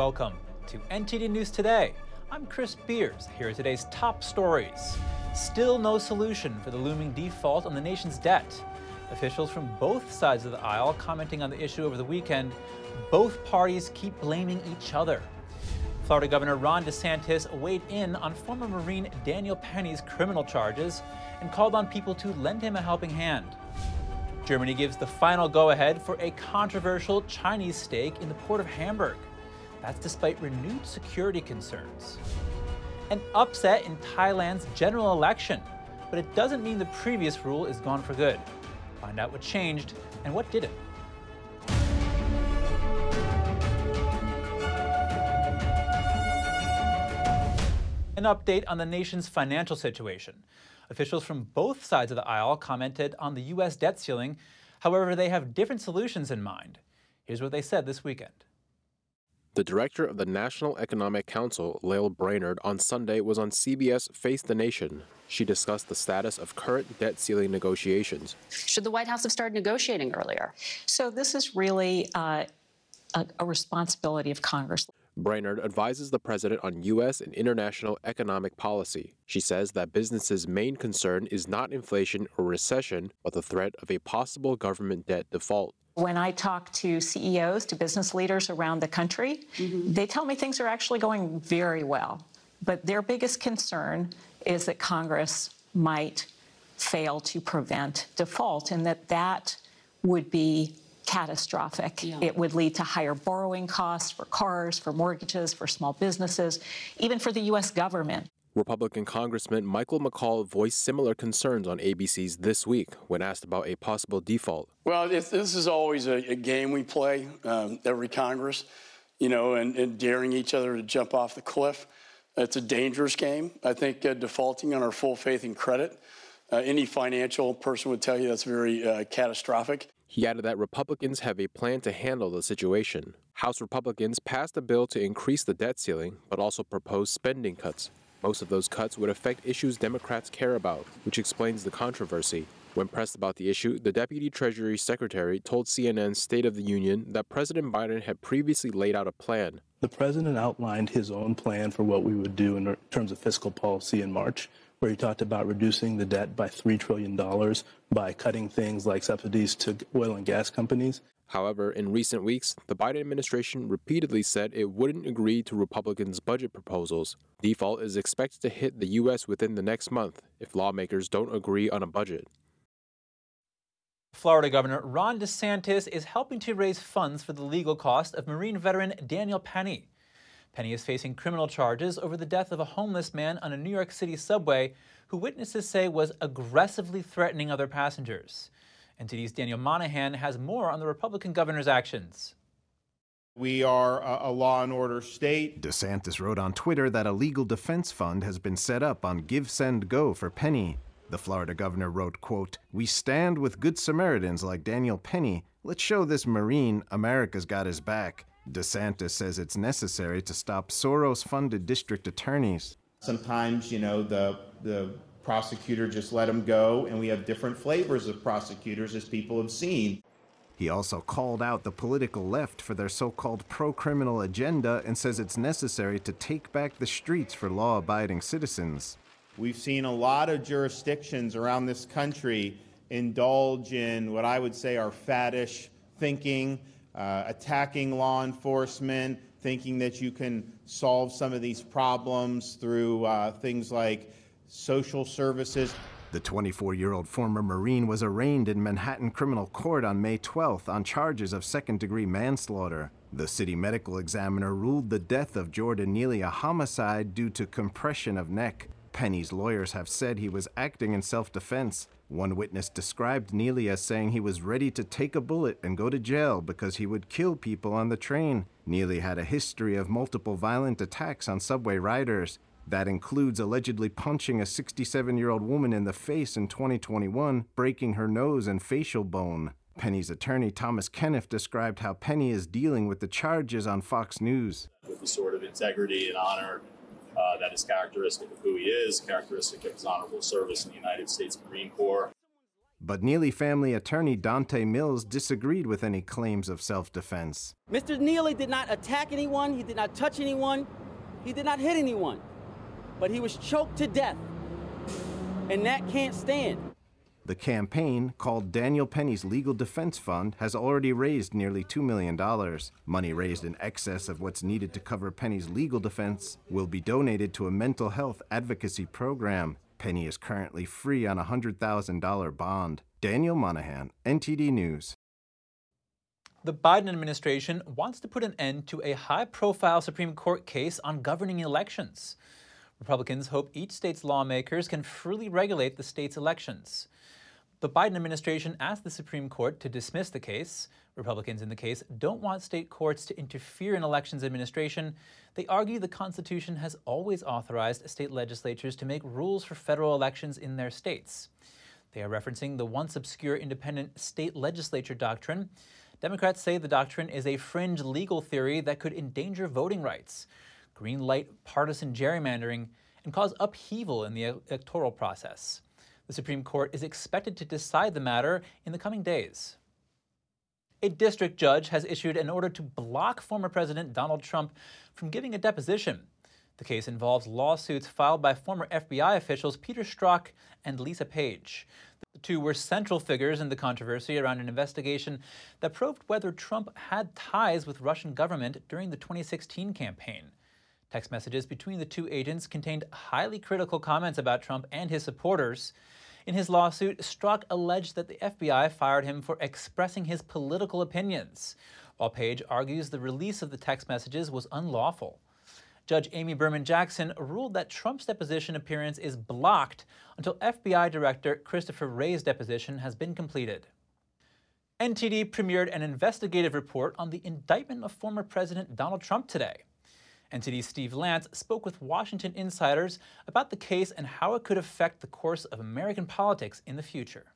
Welcome to NTD News Today. I'm Chris Beers. Here are today's top stories. Still no solution for the looming default on the nation's debt. Officials from both sides of the aisle commenting on the issue over the weekend. Both parties keep blaming each other. Florida Governor Ron DeSantis weighed in on former Marine Daniel Penny's criminal charges and called on people to lend him a helping hand. Germany gives the final go ahead for a controversial Chinese stake in the port of Hamburg. That's despite renewed security concerns. An upset in Thailand's general election, but it doesn't mean the previous rule is gone for good. Find out what changed and what didn't. An update on the nation's financial situation. Officials from both sides of the aisle commented on the U.S. debt ceiling. However, they have different solutions in mind. Here's what they said this weekend. The director of the National Economic Council, Lael Brainard, on Sunday was on CBS Face the Nation. She discussed the status of current debt ceiling negotiations. Should the White House have started negotiating earlier? So, this is really uh, a, a responsibility of Congress. Brainard advises the president on U.S. and international economic policy. She says that businesses' main concern is not inflation or recession, but the threat of a possible government debt default. When I talk to CEOs, to business leaders around the country, mm-hmm. they tell me things are actually going very well. But their biggest concern is that Congress might fail to prevent default and that that would be catastrophic. Yeah. It would lead to higher borrowing costs for cars, for mortgages, for small businesses, even for the U.S. government. Republican Congressman Michael McCaul voiced similar concerns on ABC's This Week when asked about a possible default. Well, this is always a, a game we play um, every Congress, you know, and, and, daring each other to jump off the cliff. It's a dangerous game. I think uh, defaulting on our full faith and credit, uh, any financial person would tell you that's very uh, catastrophic. He added that Republicans have a plan to handle the situation. House Republicans passed a bill to increase the debt ceiling, but also proposed spending cuts. Most of those cuts would affect issues Democrats care about, which explains the controversy. When pressed about the issue, the Deputy Treasury Secretary told CNN's State of the Union that President Biden had previously laid out a plan. The president outlined his own plan for what we would do in terms of fiscal policy in March where he talked about reducing the debt by $3 trillion by cutting things like subsidies to oil and gas companies. However, in recent weeks, the Biden administration repeatedly said it wouldn't agree to Republicans' budget proposals. Default is expected to hit the U.S. within the next month if lawmakers don't agree on a budget. Florida Governor Ron DeSantis is helping to raise funds for the legal cost of Marine veteran Daniel Penny. Penny is facing criminal charges over the death of a homeless man on a New York City subway who witnesses say was aggressively threatening other passengers. NTD's Daniel Monahan has more on the Republican governor's actions. We are a, law and order state. DeSantis wrote on Twitter that a legal defense fund has been set up on Give Send Go for Penny. The Florida governor wrote, quote, "We stand with good Samaritans like Daniel Penny. Let's show this Marine America's got his back." DeSantis says it's necessary to stop Soros funded district attorneys. Sometimes, you know, the, the prosecutor just let them go, and we have different flavors of prosecutors, as people have seen. He also called out the political left for their so called pro criminal agenda and says it's necessary to take back the streets for law abiding citizens. We've seen a lot of jurisdictions around this country indulge in what I would say are faddish thinking uh, attacking law enforcement, thinking that you can solve some of these problems through uh, things like social services. The 24 year old former Marine was arraigned in Manhattan criminal court on May 12th on charges of second degree manslaughter. The city medical examiner ruled the death of Jordan Neely a homicide due to compression of neck. Penny's lawyers have said he was acting in self defense. One witness described Neely as saying he was ready to take a bullet and go to jail because he would kill people on the train. Neely had a history of multiple violent attacks on subway riders. That includes allegedly punching a 67 year old woman in the face in 2021, breaking her nose and facial bone. Penny's attorney, Thomas Kenniff, described how Penny is dealing with the charges on Fox News. With the sort of integrity and honor uh, that is characteristic of who he is, characteristic of his honorable service in the United States Marine Corps. But Neely family attorney Dante Mills disagreed with any claims of self defense. Mr. Neely did not attack anyone, he did not touch anyone, he did not hit anyone, but he was choked to death. And that can't stand. The campaign, called Daniel Penny's Legal Defense Fund, has already raised nearly $2 million. Money raised in excess of what's needed to cover Penny's legal defense will be donated to a mental health advocacy program. Penny is currently free on a $100,000 bond. Daniel Monahan, NTD News. The Biden administration wants to put an end to a high profile Supreme Court case on governing elections. Republicans hope each state's lawmakers can freely regulate the state's elections. The Biden administration asked the Supreme Court to dismiss the case. Republicans in the case don't want state courts to interfere in elections administration. They argue the Constitution has always authorized state legislatures to make rules for federal elections in their states. They are referencing the once obscure independent state legislature doctrine. Democrats say the doctrine is a fringe legal theory that could endanger voting rights, green light partisan gerrymandering, and cause upheaval in the electoral process. The Supreme Court is expected to decide the matter in the coming days. A district judge has issued an order to block former President Donald Trump from giving a deposition. The case involves lawsuits filed by former FBI officials Peter Strzok and Lisa Page. The two were central figures in the controversy around an investigation that probed whether Trump had ties with Russian government during the 2016 campaign. Text messages between the two agents contained highly critical comments about Trump and his supporters. In his lawsuit, Strzok alleged that the FBI fired him for expressing his political opinions, while Page argues the release of the text messages was unlawful. Judge Amy Berman Jackson ruled that Trump's deposition appearance is blocked until FBI Director Christopher Wray's deposition has been completed. NTD premiered an investigative report on the indictment of former President Donald Trump today. NTD's Steve Lance spoke with Washington insiders about the case and how it could affect the course of American politics in the future.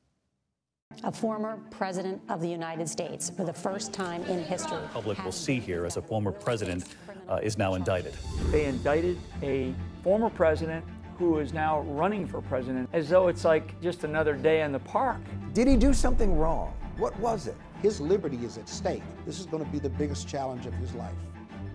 A former president of the United States for the first time in history. The public will see here as a former president uh, is now indicted. They indicted a former president who is now running for president as though it's like just another day in the park. Did he do something wrong? What was it? His liberty is at stake. This is going to be the biggest challenge of his life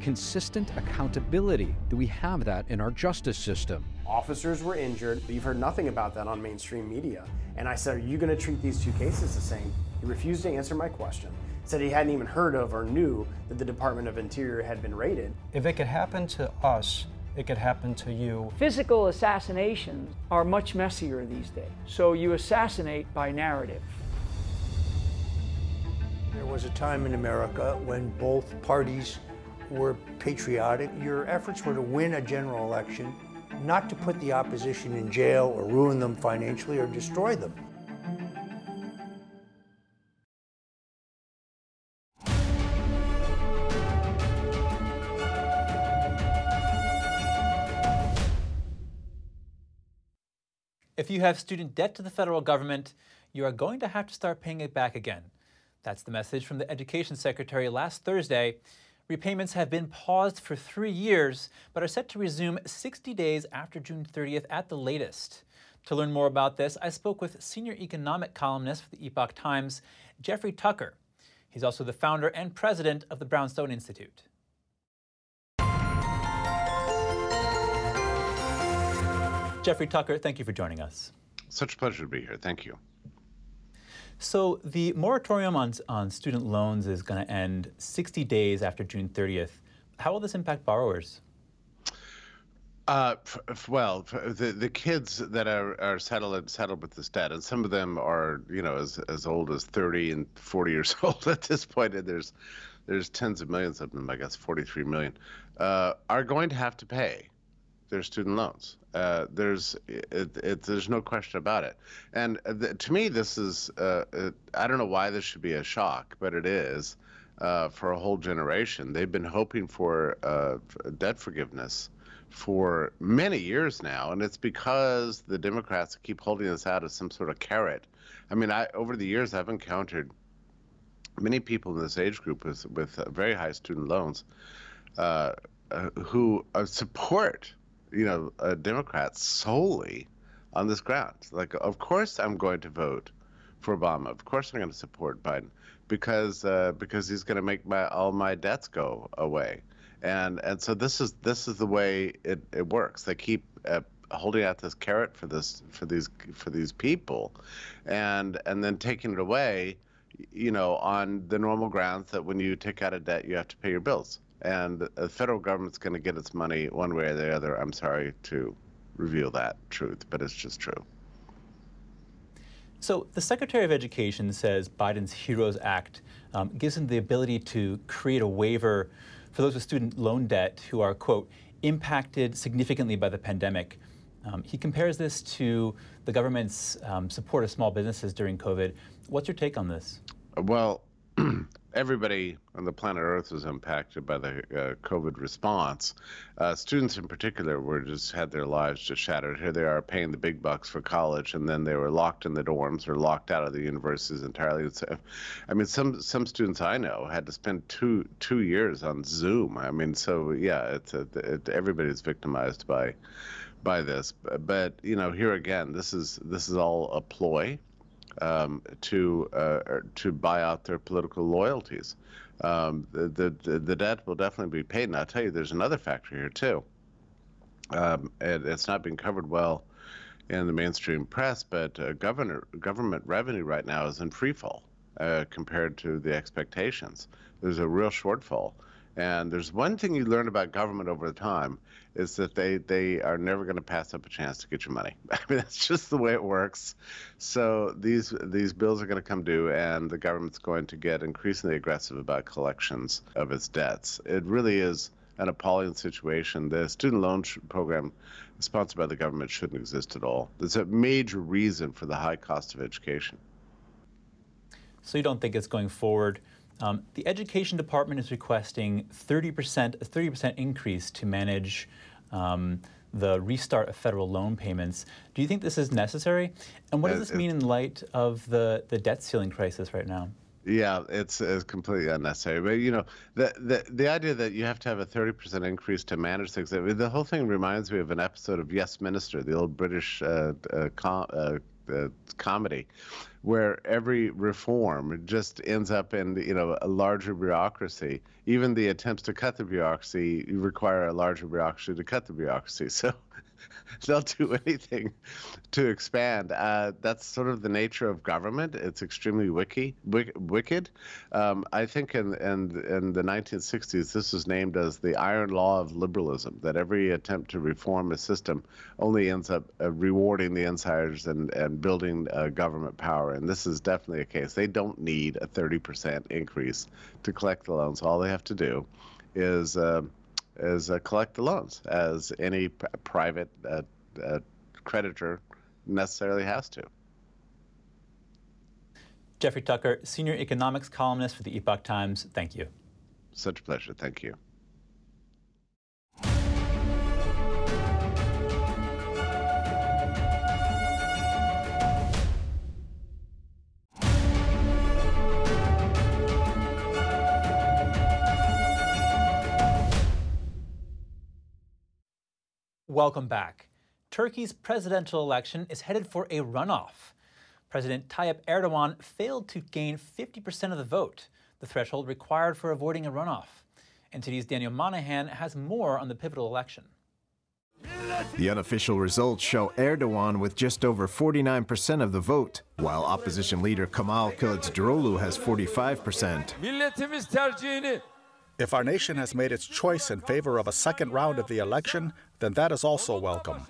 consistent accountability. Do we have that in our justice system? Officers were injured. You've heard nothing about that on mainstream media. And I said, Are you going to treat these two cases the same? He refused to answer my question. Said he hadn't even heard of or knew that the Department of Interior had been raided. If it could happen to us, it could happen to you. Physical assassinations are much messier these days. So you assassinate by narrative. There was a time in America when both parties were patriotic. Your efforts were to win a general election, not to put the opposition in jail or ruin them financially or destroy them. If you have student debt to the federal government, you are going to have to start paying it back again. That's the message from the Education Secretary last Thursday Repayments have been paused for three years, but are set to resume 60 days after June 30th at the latest. To learn more about this, I spoke with senior economic columnist for the Epoch Times, Jeffrey Tucker. He's also the founder and president of the Brownstone Institute. Jeffrey Tucker, thank you for joining us. Such a pleasure to be here. Thank you. So the moratorium on, on student loans is going to end 60 days after June 30th. How will this impact borrowers? Uh, well, the the kids that are, are settled settled with this debt, and some of them are you know as as old as 30 and 40 years old at this point, and there's there's tens of millions of them, I guess 43 million, uh, are going to have to pay their student loans. Uh, there's it, it, there's no question about it. And th- to me, this is uh, it, I don't know why this should be a shock, but it is uh, for a whole generation. They've been hoping for uh, debt forgiveness for many years now, and it's because the Democrats keep holding this out as some sort of carrot. I mean, I over the years I've encountered many people in this age group with with very high student loans uh, uh, who support you know, a Democrat solely on this ground. Like, of course, I'm going to vote for Obama. Of course, I'm going to support Biden because uh, because he's going to make my all my debts go away, and and so this is this is the way it, it works. They keep uh, holding out this carrot for this for these for these people, and and then taking it away, you know, on the normal grounds that when you take out a debt, you have to pay your bills, and the federal government's going to get its money one way or the other. I'm sorry to reveal that truth, but it's just true. So the Secretary of Education says Biden's HEROES Act um, gives him the ability to create a waiver for those with student loan debt who are, quote, impacted significantly by the pandemic. Um, he compares this to the government's um, support of small businesses during COVID. What's your take on this? Well, everybody on the planet Earth was impacted by the uh, COVID response. Uh, students, in particular, were just had their lives just shattered. Here they are paying the big bucks for college, and then they were locked in the dorms or locked out of the universities entirely. So, I mean, some some students I know had to spend two two years on Zoom. I mean, so yeah, it's a, it, everybody's victimized by by this. But you know, here again, this is this is all a ploy um, to uh, to buy out their political loyalties. Um, the, the the debt will definitely be paid, and I'll tell you, there's another factor here too. Um, and it's not being covered well in the mainstream press, but uh, governor, government revenue right now is in free fall uh, compared to the expectations. There's a real shortfall. And there's one thing you learn about government over time is that they they are never going to pass up a chance to get your money. I mean that's just the way it works. So these these bills are going to come due, and the government's going to get increasingly aggressive about collections of its debts. It really is an appalling situation. The student loan program sponsored by the government shouldn't exist at all. There's a major reason for the high cost of education. So you don't think it's going forward um, the Education Department is requesting 30%, a 30% increase to manage um, the restart of federal loan payments. Do you think this is necessary? And what does this mean in light of the, the debt ceiling crisis right now? Yeah, it's, it's completely unnecessary. But you know, the, the the idea that you have to have a thirty percent increase to manage things. I mean, the whole thing reminds me of an episode of Yes Minister, the old British uh, uh, com- uh, uh, comedy, where every reform just ends up in you know a larger bureaucracy. Even the attempts to cut the bureaucracy require a larger bureaucracy to cut the bureaucracy. So they'll do anything to expand. Uh, that's sort of the nature of government. It's extremely wiki, wicked. Um, I think in, in, in the 1960s, this was named as the iron law of liberalism, that every attempt to reform a system only ends up uh, rewarding the insiders and, and building uh, government power. And this is definitely a case. They don't need a 30% increase to collect the loans. All they have to do is uh, is uh, collect the loans, as any p- private uh, uh, creditor necessarily has to. Jeffrey Tucker, senior economics columnist for the Epoch Times. Thank you. Such a pleasure. Thank you. Welcome back. Turkey's presidential election is headed for a runoff. President Tayyip Erdogan failed to gain 50% of the vote, the threshold required for avoiding a runoff. NTD's Daniel Monahan has more on the pivotal election. The unofficial results show Erdogan with just over 49% of the vote, while opposition leader Kemal Kılıçdaroğlu has 45%. If our nation has made its choice in favor of a second round of the election, then that is also welcome.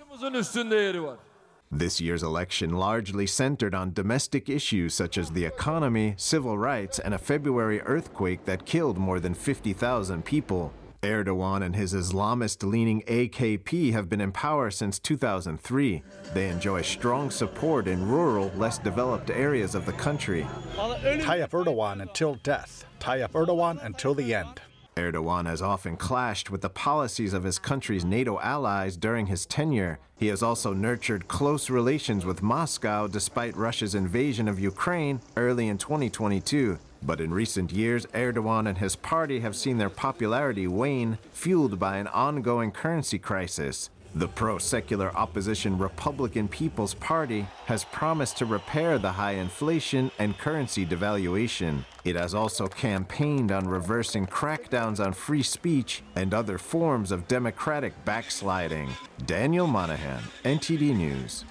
This year's election largely centered on domestic issues such as the economy, civil rights, and a February earthquake that killed more than 50,000 people. Erdogan and his Islamist leaning AKP have been in power since 2003. They enjoy strong support in rural, less developed areas of the country. Tayyip Erdogan until death. Tayyip Erdogan until the end. Erdogan has often clashed with the policies of his country's NATO allies during his tenure. He has also nurtured close relations with Moscow despite Russia's invasion of Ukraine early in 2022. But in recent years, Erdogan and his party have seen their popularity wane, fueled by an ongoing currency crisis. The pro secular opposition Republican People's Party has promised to repair the high inflation and currency devaluation. It has also campaigned on reversing crackdowns on free speech and other forms of democratic backsliding. Daniel Monahan, NTD News.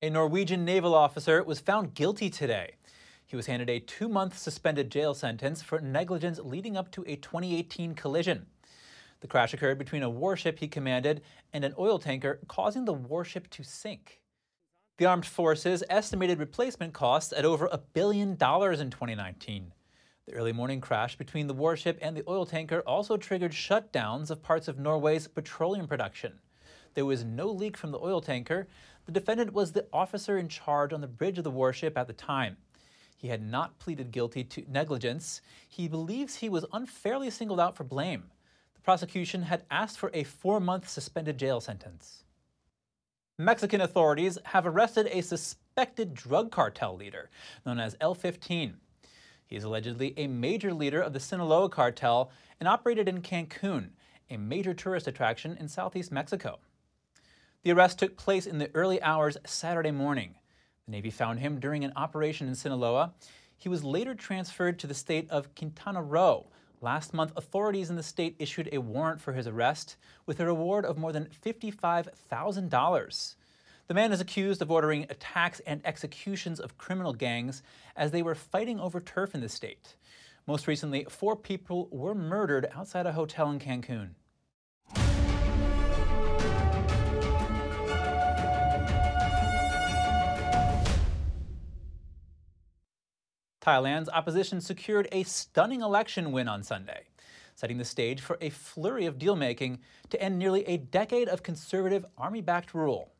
A Norwegian naval officer was found guilty today. He was handed a two month suspended jail sentence for negligence leading up to a 2018 collision. The crash occurred between a warship he commanded and an oil tanker, causing the warship to sink. The armed forces estimated replacement costs at over a billion dollars in 2019. The early morning crash between the warship and the oil tanker also triggered shutdowns of parts of Norway's petroleum production. There was no leak from the oil tanker. The defendant was the officer in charge on the bridge of the warship at the time. He had not pleaded guilty to negligence. He believes he was unfairly singled out for blame prosecution had asked for a four month suspended jail sentence. Mexican authorities have arrested a suspected drug cartel leader known as L15. He is allegedly a major leader of the Sinaloa cartel and operated in Cancun, a major tourist attraction in southeast Mexico. The arrest took place in the early hours Saturday morning. The Navy found him during an operation in Sinaloa. He was later transferred to the state of Quintana Roo, Last month, authorities in the state issued a warrant for his arrest with a reward of more than $55,000. The man is accused of ordering attacks and executions of criminal gangs as they were fighting over turf in the state. Most recently, four people were murdered outside a hotel in Cancun. Thailand's opposition secured a stunning election win on Sunday, setting the stage for a flurry of deal making to end nearly a decade of conservative army backed rule.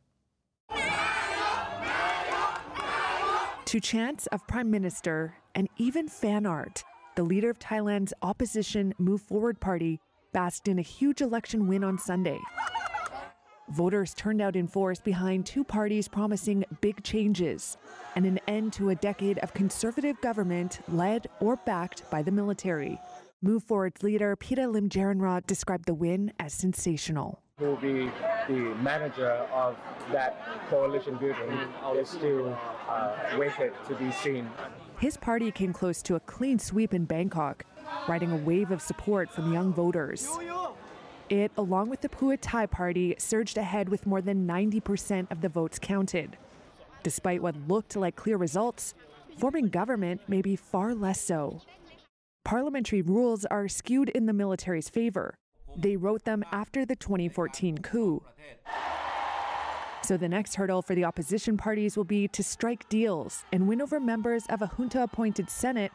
To chants of Prime Minister and even fan art, the leader of Thailand's opposition Move Forward Party basked in a huge election win on Sunday. Voters turned out in force behind two parties promising big changes and an end to a decade of conservative government led or backed by the military. Move Forward's leader, Pita Limjaroenrat, described the win as sensational. Who will be the manager of that coalition building is still uh, waited to be seen. His party came close to a clean sweep in Bangkok, riding a wave of support from young voters. It, along with the Pheu Thai party, surged ahead with more than 90% of the votes counted. Despite what looked like clear results, forming government may be far less so. Parliamentary rules are skewed in the military's favor. They wrote them after the 2014 coup. So the next hurdle for the opposition parties will be to strike deals and win over members of a junta appointed Senate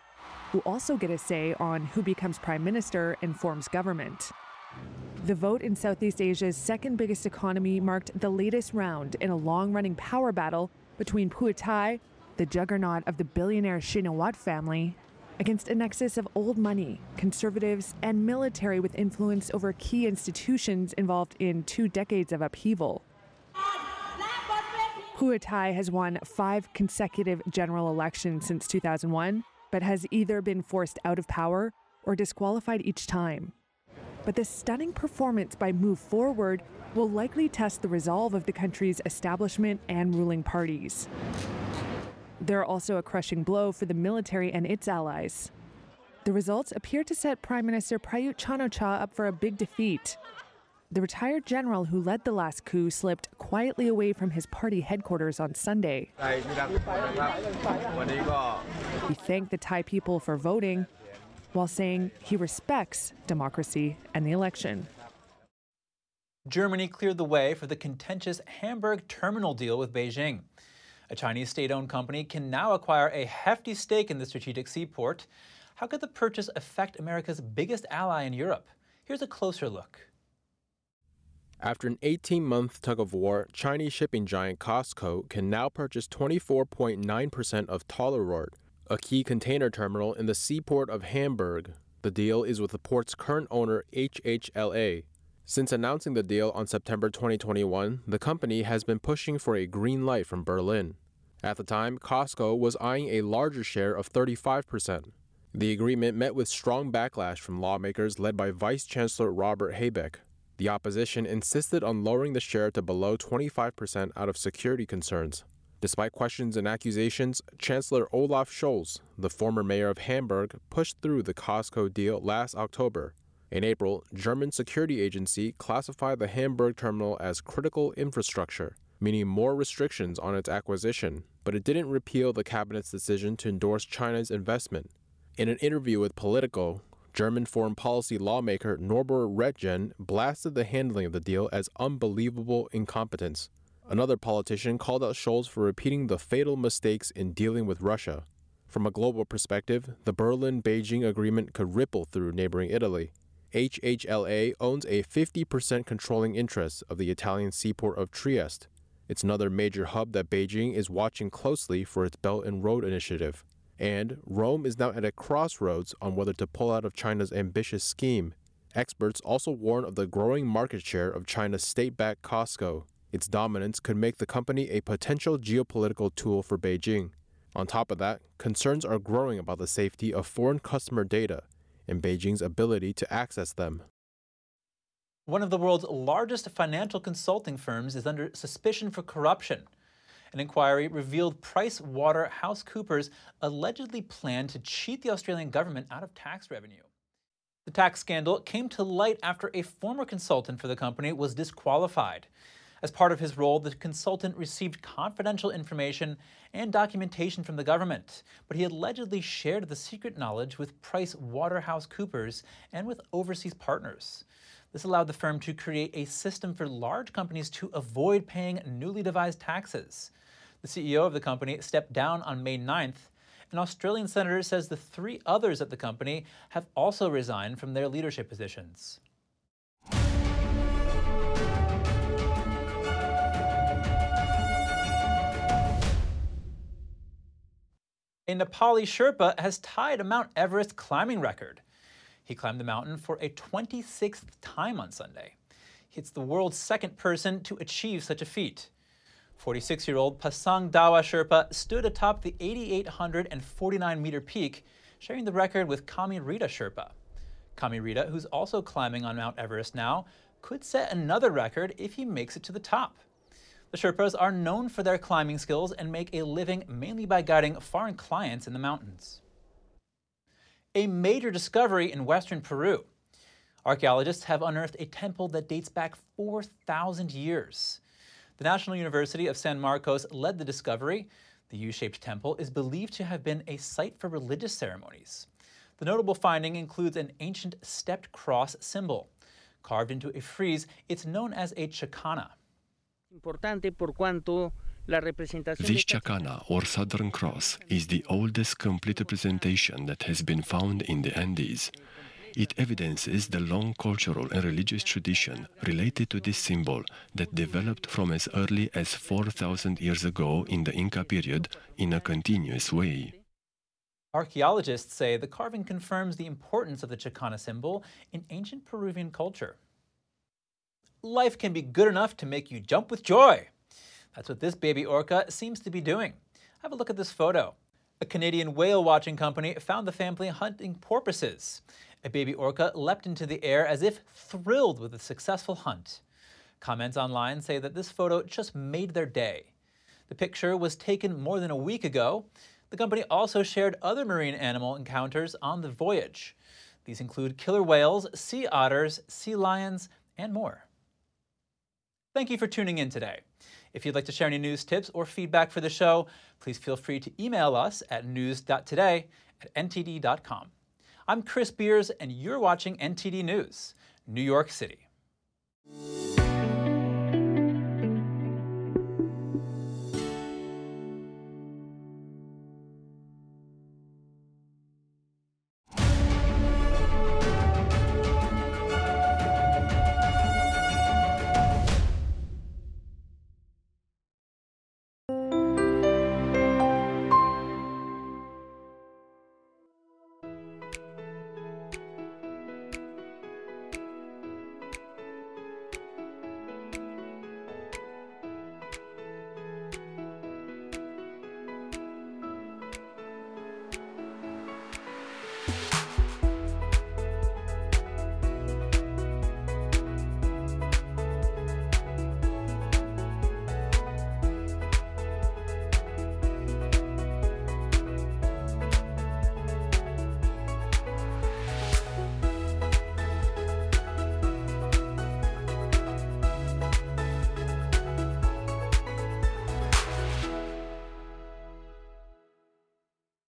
who also get a say on who becomes prime minister and forms government. The vote in Southeast Asia's second biggest economy marked the latest round in a long running power battle between Pheu Thai, the juggernaut of the billionaire Shinawatra family, against a nexus of old money, conservatives, and military with influence over key institutions involved in two decades of upheaval. Pheu Thai has won five consecutive general elections since 2001, but has either been forced out of power or disqualified each time but the stunning performance by Move Forward will likely test the resolve of the country's establishment and ruling parties. They're also a crushing blow for the military and its allies. The results appear to set Prime Minister Prayut Chan-o-cha up for a big defeat. The retired general who led the last coup slipped quietly away from his party headquarters on Sunday. He thanked the Thai people for voting while saying he respects democracy and the election. Germany cleared the way for the contentious Hamburg terminal deal with Beijing. A Chinese state owned company can now acquire a hefty stake in the strategic seaport. How could the purchase affect America's biggest ally in Europe? Here's a closer look. After an 18 month tug of war, Chinese shipping giant COSCO can now purchase 24.9% of Tollerort, a key container terminal in the seaport of Hamburg. The deal is with the port's current owner, HHLA. Since announcing the deal on September 2021, the company has been pushing for a green light from Berlin. At the time, COSCO was eyeing a larger share of 35%. The agreement met with strong backlash from lawmakers led by Vice Chancellor Robert Habeck. The opposition insisted on lowering the share to below 25% out of security concerns. Despite questions and accusations, Chancellor Olaf Scholz, the former mayor of Hamburg, pushed through the COSCO deal last October. In April, German security agency classified the Hamburg terminal as critical infrastructure, meaning more restrictions on its acquisition, but it didn't repeal the cabinet's decision to endorse China's investment. In an interview with Politico, German foreign policy lawmaker Norbert Röttgen blasted the handling of the deal as unbelievable incompetence. Another politician called out Scholz for repeating the fatal mistakes in dealing with Russia. From a global perspective, the Berlin Beijing agreement could ripple through neighboring Italy. HHLA owns a 50% controlling interest of the Italian seaport of Trieste. It's another major hub that Beijing is watching closely for its Belt and Road Initiative. And Rome is now at a crossroads on whether to pull out of China's ambitious scheme. Experts also warn of the growing market share of China's state backed COSCO. Its dominance could make the company a potential geopolitical tool for Beijing. On top of that, concerns are growing about the safety of foreign customer data and Beijing's ability to access them. One of the world's largest financial consulting firms is under suspicion for corruption. An inquiry revealed Price Waterhouse Coopers allegedly planned to cheat the Australian government out of tax revenue. The tax scandal came to light after a former consultant for the company was disqualified. As part of his role, the consultant received confidential information and documentation from the government, but he allegedly shared the secret knowledge with Price Waterhouse Coopers and with overseas partners. This allowed the firm to create a system for large companies to avoid paying newly devised taxes. The CEO of the company stepped down on May 9th. An Australian senator says the three others at the company have also resigned from their leadership positions. A Nepali Sherpa has tied a Mount Everest climbing record. He climbed the mountain for a 26th time on Sunday. It's the world's second person to achieve such a feat. 46 year old Pasang Dawa Sherpa stood atop the 8,849 meter peak, sharing the record with Kami Rita Sherpa. Kami Rita, who's also climbing on Mount Everest now, could set another record if he makes it to the top. The Sherpas are known for their climbing skills and make a living mainly by guiding foreign clients in the mountains. A major discovery in western Peru. Archaeologists have unearthed a temple that dates back 4,000 years. The National University of San Marcos led the discovery. The U shaped temple is believed to have been a site for religious ceremonies. The notable finding includes an ancient stepped cross symbol. Carved into a frieze, it's known as a chacana. This chacana, or Southern Cross, is the oldest complete representation that has been found in the Andes. It evidences the long cultural and religious tradition related to this symbol that developed from as early as 4,000 years ago in the Inca period in a continuous way. Archaeologists say the carving confirms the importance of the Chacana symbol in ancient Peruvian culture. Life can be good enough to make you jump with joy. That's what this baby orca seems to be doing. Have a look at this photo. A Canadian whale watching company found the family hunting porpoises. A baby orca leapt into the air as if thrilled with a successful hunt. Comments online say that this photo just made their day. The picture was taken more than a week ago. The company also shared other marine animal encounters on the voyage. These include killer whales, sea otters, sea lions, and more. Thank you for tuning in today. If you'd like to share any news tips or feedback for the show, please feel free to email us at news.today at ntd.com. I'm Chris Beers, and you're watching NTD News, New York City.